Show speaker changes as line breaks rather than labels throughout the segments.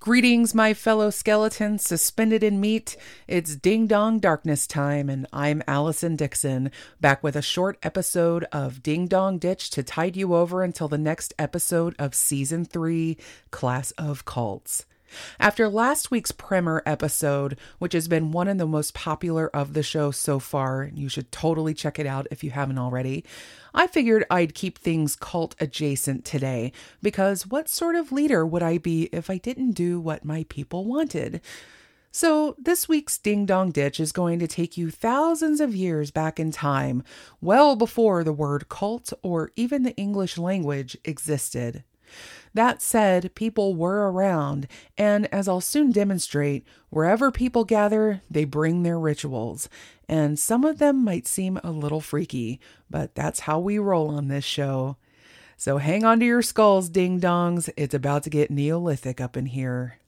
Greetings, my fellow skeletons suspended in meat. It's Ding Dong Darkness time, and I'm Allison Dickson, back with a short episode of Ding Dong Ditch to tide you over until the next episode of Season 3 Class of Cults. After last week's Primer episode, which has been one of the most popular of the show so far, you should totally check it out if you haven't already, I figured I'd keep things cult adjacent today, because what sort of leader would I be if I didn't do what my people wanted? So, this week's Ding Dong Ditch is going to take you thousands of years back in time, well before the word cult or even the English language existed. That said, people were around, and as I'll soon demonstrate, wherever people gather, they bring their rituals. And some of them might seem a little freaky, but that's how we roll on this show. So hang on to your skulls, ding dongs. It's about to get Neolithic up in here.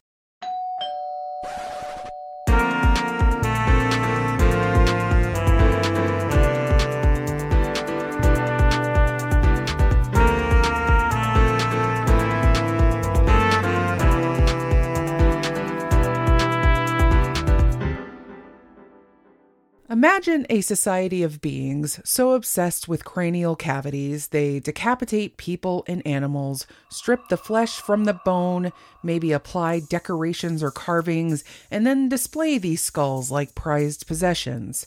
Imagine a society of beings so obsessed with cranial cavities they decapitate people and animals, strip the flesh from the bone, maybe apply decorations or carvings, and then display these skulls like prized possessions.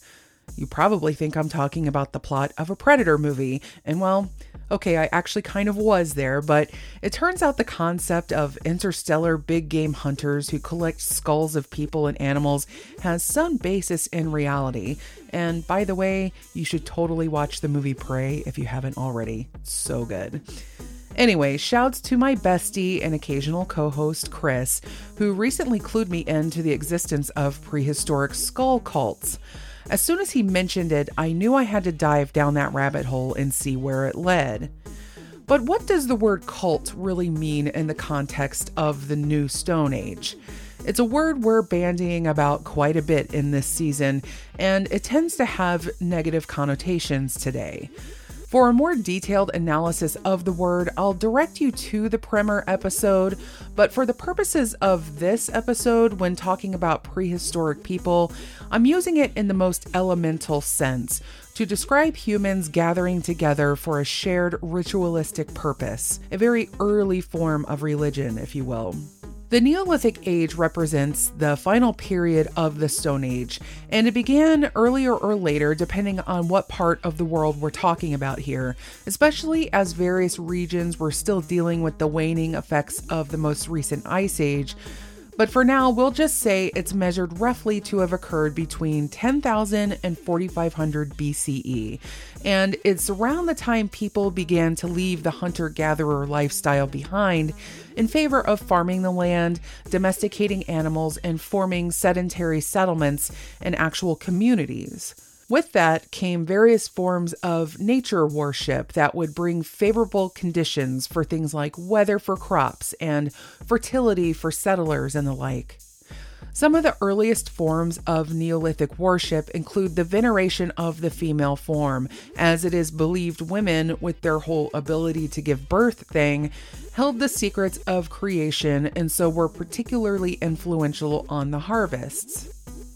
You probably think I'm talking about the plot of a Predator movie, and well, okay, I actually kind of was there, but it turns out the concept of interstellar big game hunters who collect skulls of people and animals has some basis in reality. And by the way, you should totally watch the movie Prey if you haven't already. so good. Anyway, shouts to my bestie and occasional co host, Chris, who recently clued me into the existence of prehistoric skull cults. As soon as he mentioned it, I knew I had to dive down that rabbit hole and see where it led. But what does the word cult really mean in the context of the new Stone Age? It's a word we're bandying about quite a bit in this season, and it tends to have negative connotations today. For a more detailed analysis of the word, I'll direct you to the primer episode, but for the purposes of this episode, when talking about prehistoric people, I'm using it in the most elemental sense to describe humans gathering together for a shared ritualistic purpose, a very early form of religion, if you will. The Neolithic Age represents the final period of the Stone Age, and it began earlier or later depending on what part of the world we're talking about here, especially as various regions were still dealing with the waning effects of the most recent Ice Age, but for now, we'll just say it's measured roughly to have occurred between 10,000 and 4,500 BCE. And it's around the time people began to leave the hunter gatherer lifestyle behind in favor of farming the land, domesticating animals, and forming sedentary settlements and actual communities. With that came various forms of nature worship that would bring favorable conditions for things like weather for crops and fertility for settlers and the like. Some of the earliest forms of Neolithic worship include the veneration of the female form, as it is believed women, with their whole ability to give birth thing, held the secrets of creation and so were particularly influential on the harvests.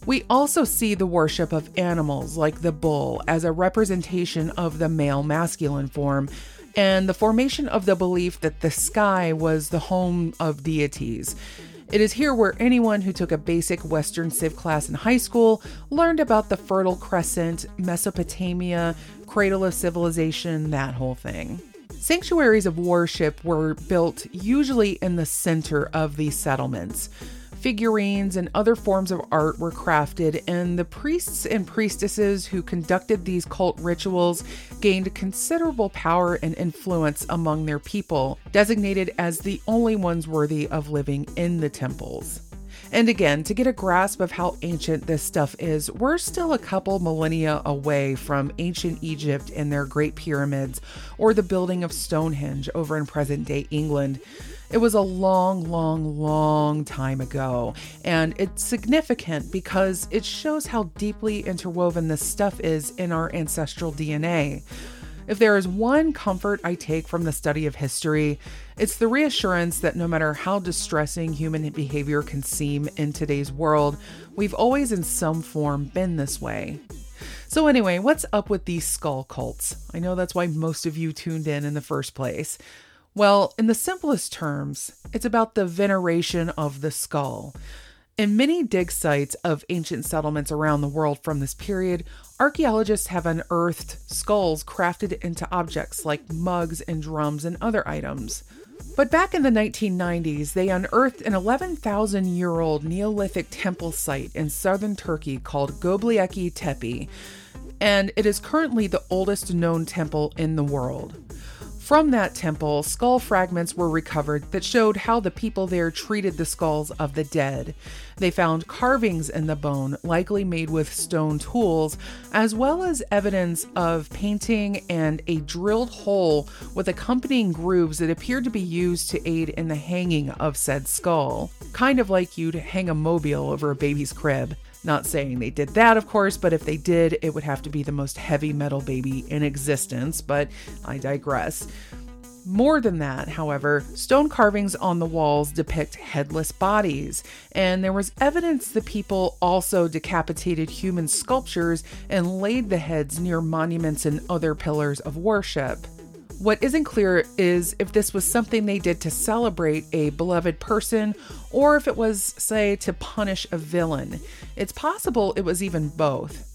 We also see the worship of animals like the bull as a representation of the male masculine form, and the formation of the belief that the sky was the home of deities. It is here where anyone who took a basic Western Civ class in high school learned about the Fertile Crescent, Mesopotamia, cradle of civilization, that whole thing. Sanctuaries of worship were built usually in the center of these settlements figurines, and other forms of art were crafted, and the priests and priestesses who conducted these cult rituals gained considerable power and influence among their people, designated as the only ones worthy of living in the temples. And again, to get a grasp of how ancient this stuff is, we're still a couple millennia away from ancient Egypt and their great pyramids, or the building of Stonehenge over in present day England. It was a long, long, long time ago, and it's significant because it shows how deeply interwoven this stuff is in our ancestral DNA. If there is one comfort I take from the study of history, it's the reassurance that no matter how distressing human behavior can seem in today's world, we've always in some form been this way. So, anyway, what's up with these skull cults? I know that's why most of you tuned in in the first place. Well, in the simplest terms, it's about the veneration of the skull. In many dig sites of ancient settlements around the world from this period, archaeologists have unearthed skulls crafted into objects like mugs and drums and other items. But back in the 1990s, they unearthed an 11,000 year old Neolithic temple site in southern Turkey called Göbekli Tepe, and it is currently the oldest known temple in the world. From that temple, skull fragments were recovered that showed how the people there treated the skulls of the dead. They found carvings in the bone, likely made with stone tools, as well as evidence of painting and a drilled hole with accompanying grooves that appeared to be used to aid in the hanging of said skull, kind of like you'd hang a mobile over a baby's crib. Not saying they did that, of course, but if they did, it would have to be the most heavy metal baby in existence, but I digress. More than that, however, stone carvings on the walls depict headless bodies, and there was evidence that people also decapitated human sculptures and laid the heads near monuments and other pillars of worship. What isn't clear is if this was something they did to celebrate a beloved person or if it was, say, to punish a villain. It's possible it was even both.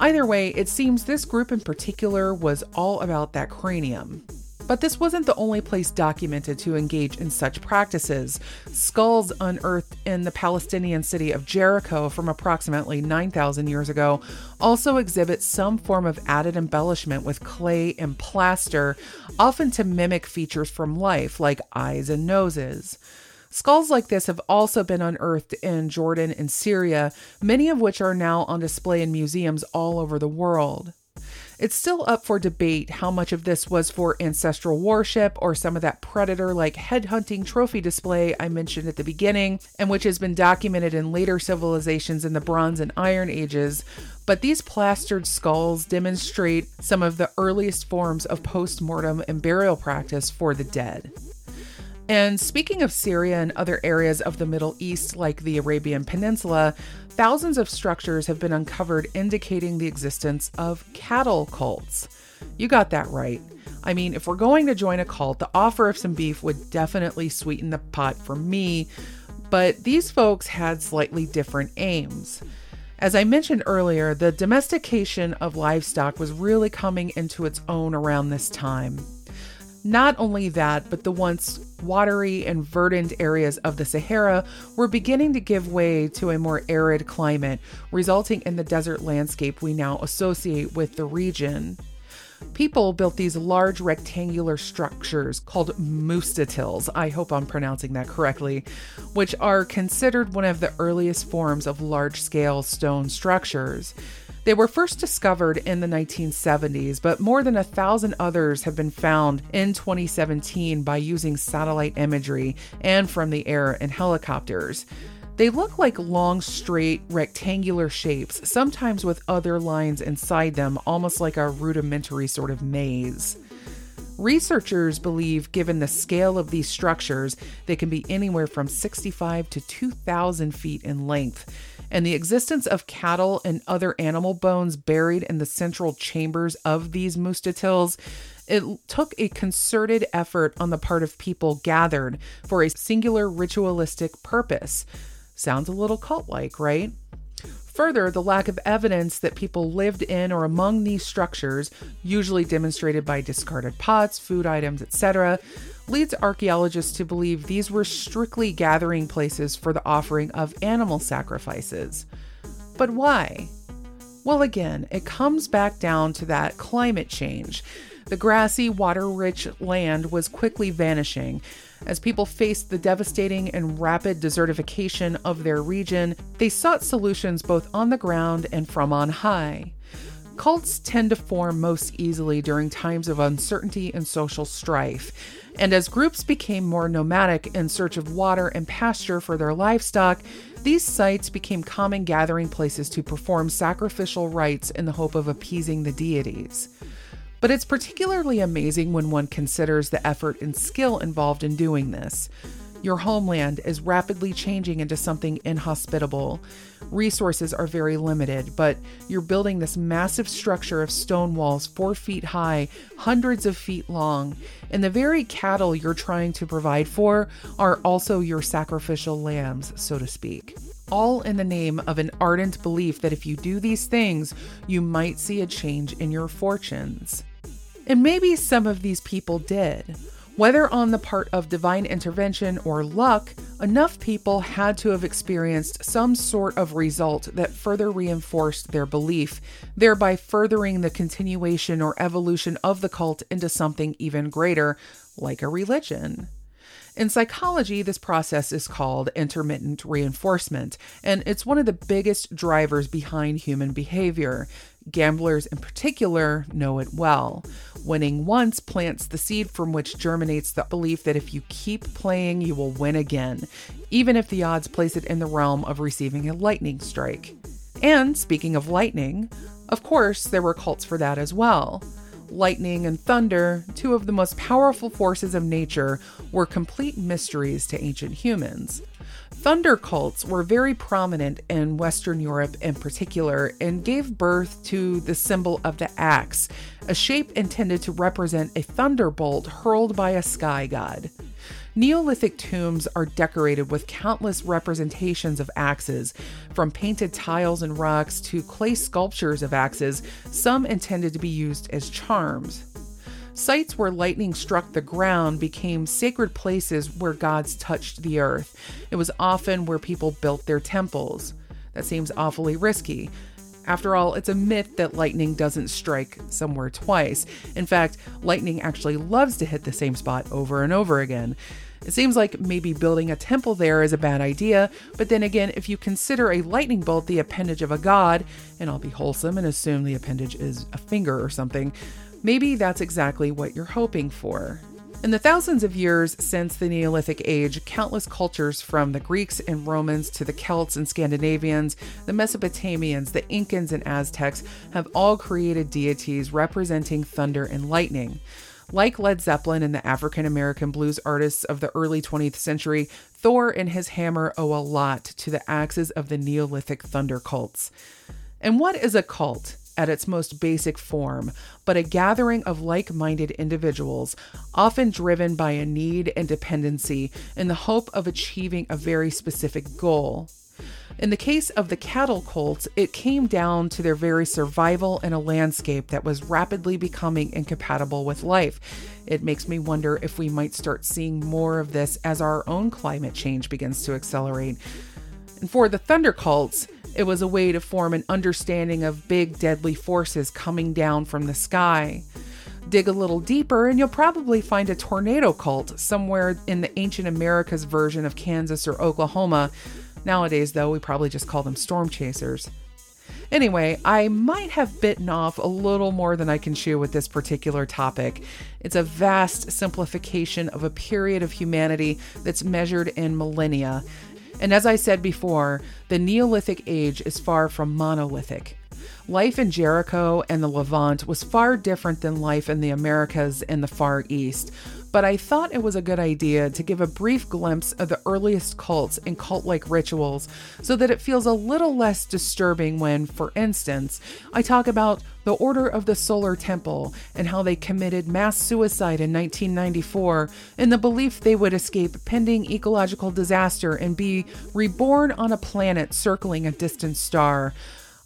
Either way, it seems this group in particular was all about that cranium. But this wasn't the only place documented to engage in such practices. Skulls unearthed in the Palestinian city of Jericho from approximately 9,000 years ago also exhibit some form of added embellishment with clay and plaster, often to mimic features from life like eyes and noses. Skulls like this have also been unearthed in Jordan and Syria, many of which are now on display in museums all over the world. It's still up for debate how much of this was for ancestral worship or some of that predator like headhunting trophy display I mentioned at the beginning, and which has been documented in later civilizations in the Bronze and Iron Ages. But these plastered skulls demonstrate some of the earliest forms of post mortem and burial practice for the dead. And speaking of Syria and other areas of the Middle East, like the Arabian Peninsula, thousands of structures have been uncovered indicating the existence of cattle cults. You got that right. I mean, if we're going to join a cult, the offer of some beef would definitely sweeten the pot for me, but these folks had slightly different aims. As I mentioned earlier, the domestication of livestock was really coming into its own around this time. Not only that, but the once watery and verdant areas of the Sahara were beginning to give way to a more arid climate, resulting in the desert landscape we now associate with the region. People built these large rectangular structures called mustatils, I hope I'm pronouncing that correctly, which are considered one of the earliest forms of large scale stone structures. They were first discovered in the 1970s, but more than a thousand others have been found in 2017 by using satellite imagery and from the air in helicopters. They look like long, straight, rectangular shapes, sometimes with other lines inside them, almost like a rudimentary sort of maze. Researchers believe, given the scale of these structures, they can be anywhere from 65 to 2,000 feet in length and the existence of cattle and other animal bones buried in the central chambers of these mustatils, it took a concerted effort on the part of people gathered for a singular ritualistic purpose. Sounds a little cult like, right? Further, the lack of evidence that people lived in or among these structures, usually demonstrated by discarded pots, food items, etc., leads archaeologists to believe these were strictly gathering places for the offering of animal sacrifices. But why? Well, again, it comes back down to that climate change. The grassy, water rich land was quickly vanishing. As people faced the devastating and rapid desertification of their region, they sought solutions both on the ground and from on high. Cults tend to form most easily during times of uncertainty and social strife. And as groups became more nomadic in search of water and pasture for their livestock, these sites became common gathering places to perform sacrificial rites in the hope of appeasing the deities. But it's particularly amazing when one considers the effort and skill involved in doing this. Your homeland is rapidly changing into something inhospitable. Resources are very limited, but you're building this massive structure of stone walls four feet high, hundreds of feet long, and the very cattle you're trying to provide for are also your sacrificial lambs, so to speak. All in the name of an ardent belief that if you do these things, you might see a change in your fortunes. And maybe some of these people did. Whether on the part of divine intervention or luck, enough people had to have experienced some sort of result that further reinforced their belief, thereby furthering the continuation or evolution of the cult into something even greater, like a religion. In psychology, this process is called intermittent reinforcement, and it's one of the biggest drivers behind human behavior. Gamblers, in particular, know it well. Winning once plants the seed from which germinates the belief that if you keep playing, you will win again, even if the odds place it in the realm of receiving a lightning strike. And speaking of lightning, of course, there were cults for that as well. Lightning and thunder, two of the most powerful forces of nature, were complete mysteries to ancient humans. Thunder cults were very prominent in Western Europe in particular and gave birth to the symbol of the axe, a shape intended to represent a thunderbolt hurled by a sky god. Neolithic tombs are decorated with countless representations of axes, from painted tiles and rocks to clay sculptures of axes, some intended to be used as charms. Sites where lightning struck the ground became sacred places where gods touched the earth. It was often where people built their temples. That seems awfully risky. After all, it's a myth that lightning doesn't strike somewhere twice. In fact, lightning actually loves to hit the same spot over and over again. It seems like maybe building a temple there is a bad idea, but then again, if you consider a lightning bolt the appendage of a god, and I'll be wholesome and assume the appendage is a finger or something, Maybe that's exactly what you're hoping for. In the thousands of years since the Neolithic Age, countless cultures from the Greeks and Romans to the Celts and Scandinavians, the Mesopotamians, the Incans and Aztecs have all created deities representing thunder and lightning. Like Led Zeppelin and the African American blues artists of the early 20th century, Thor and his hammer owe a lot to the axes of the Neolithic thunder cults. And what is a cult? At its most basic form, but a gathering of like minded individuals, often driven by a need and dependency in the hope of achieving a very specific goal. In the case of the cattle cults, it came down to their very survival in a landscape that was rapidly becoming incompatible with life. It makes me wonder if we might start seeing more of this as our own climate change begins to accelerate. And for the thunder cults, it was a way to form an understanding of big, deadly forces coming down from the sky. Dig a little deeper, and you'll probably find a tornado cult somewhere in the ancient America's version of Kansas or Oklahoma. Nowadays, though, we probably just call them storm chasers. Anyway, I might have bitten off a little more than I can chew with this particular topic. It's a vast simplification of a period of humanity that's measured in millennia. And as I said before, the Neolithic age is far from monolithic. Life in Jericho and the Levant was far different than life in the Americas and the Far East, but I thought it was a good idea to give a brief glimpse of the earliest cults and cult like rituals so that it feels a little less disturbing when, for instance, I talk about the Order of the Solar Temple and how they committed mass suicide in 1994 in the belief they would escape pending ecological disaster and be reborn on a planet circling a distant star.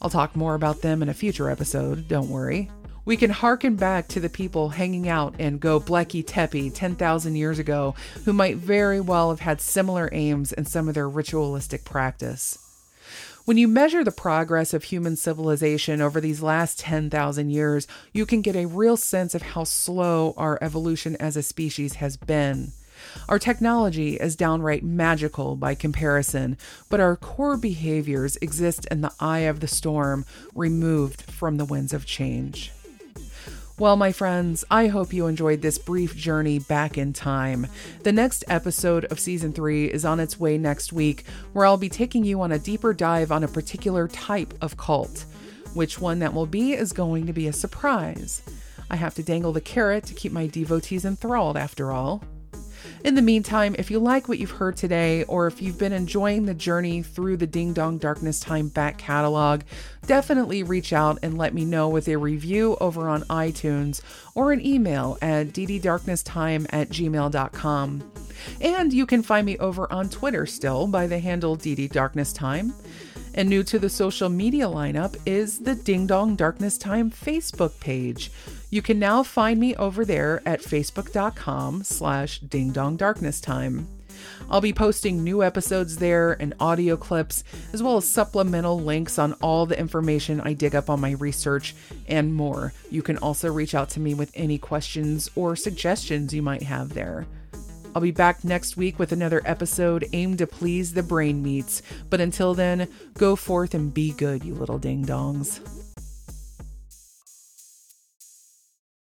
I'll talk more about them in a future episode, don't worry. We can hearken back to the people hanging out in Göbekli Tepe 10,000 years ago who might very well have had similar aims in some of their ritualistic practice. When you measure the progress of human civilization over these last 10,000 years, you can get a real sense of how slow our evolution as a species has been. Our technology is downright magical by comparison, but our core behaviors exist in the eye of the storm, removed from the winds of change. Well, my friends, I hope you enjoyed this brief journey back in time. The next episode of season three is on its way next week, where I'll be taking you on a deeper dive on a particular type of cult. Which one that will be is going to be a surprise. I have to dangle the carrot to keep my devotees enthralled, after all. In the meantime, if you like what you've heard today, or if you've been enjoying the journey through the Ding Dong Darkness Time back catalog, definitely reach out and let me know with a review over on iTunes or an email at dddarknesstime at gmail.com. And you can find me over on Twitter still by the handle dddarknesstime. And new to the social media lineup is the Ding Dong Darkness Time Facebook page. You can now find me over there at facebook.com slash dingdongdarknesstime. I'll be posting new episodes there and audio clips, as well as supplemental links on all the information I dig up on my research and more. You can also reach out to me with any questions or suggestions you might have there. I'll be back next week with another episode aimed to please the brain meats. But until then, go forth and be good, you little ding dongs.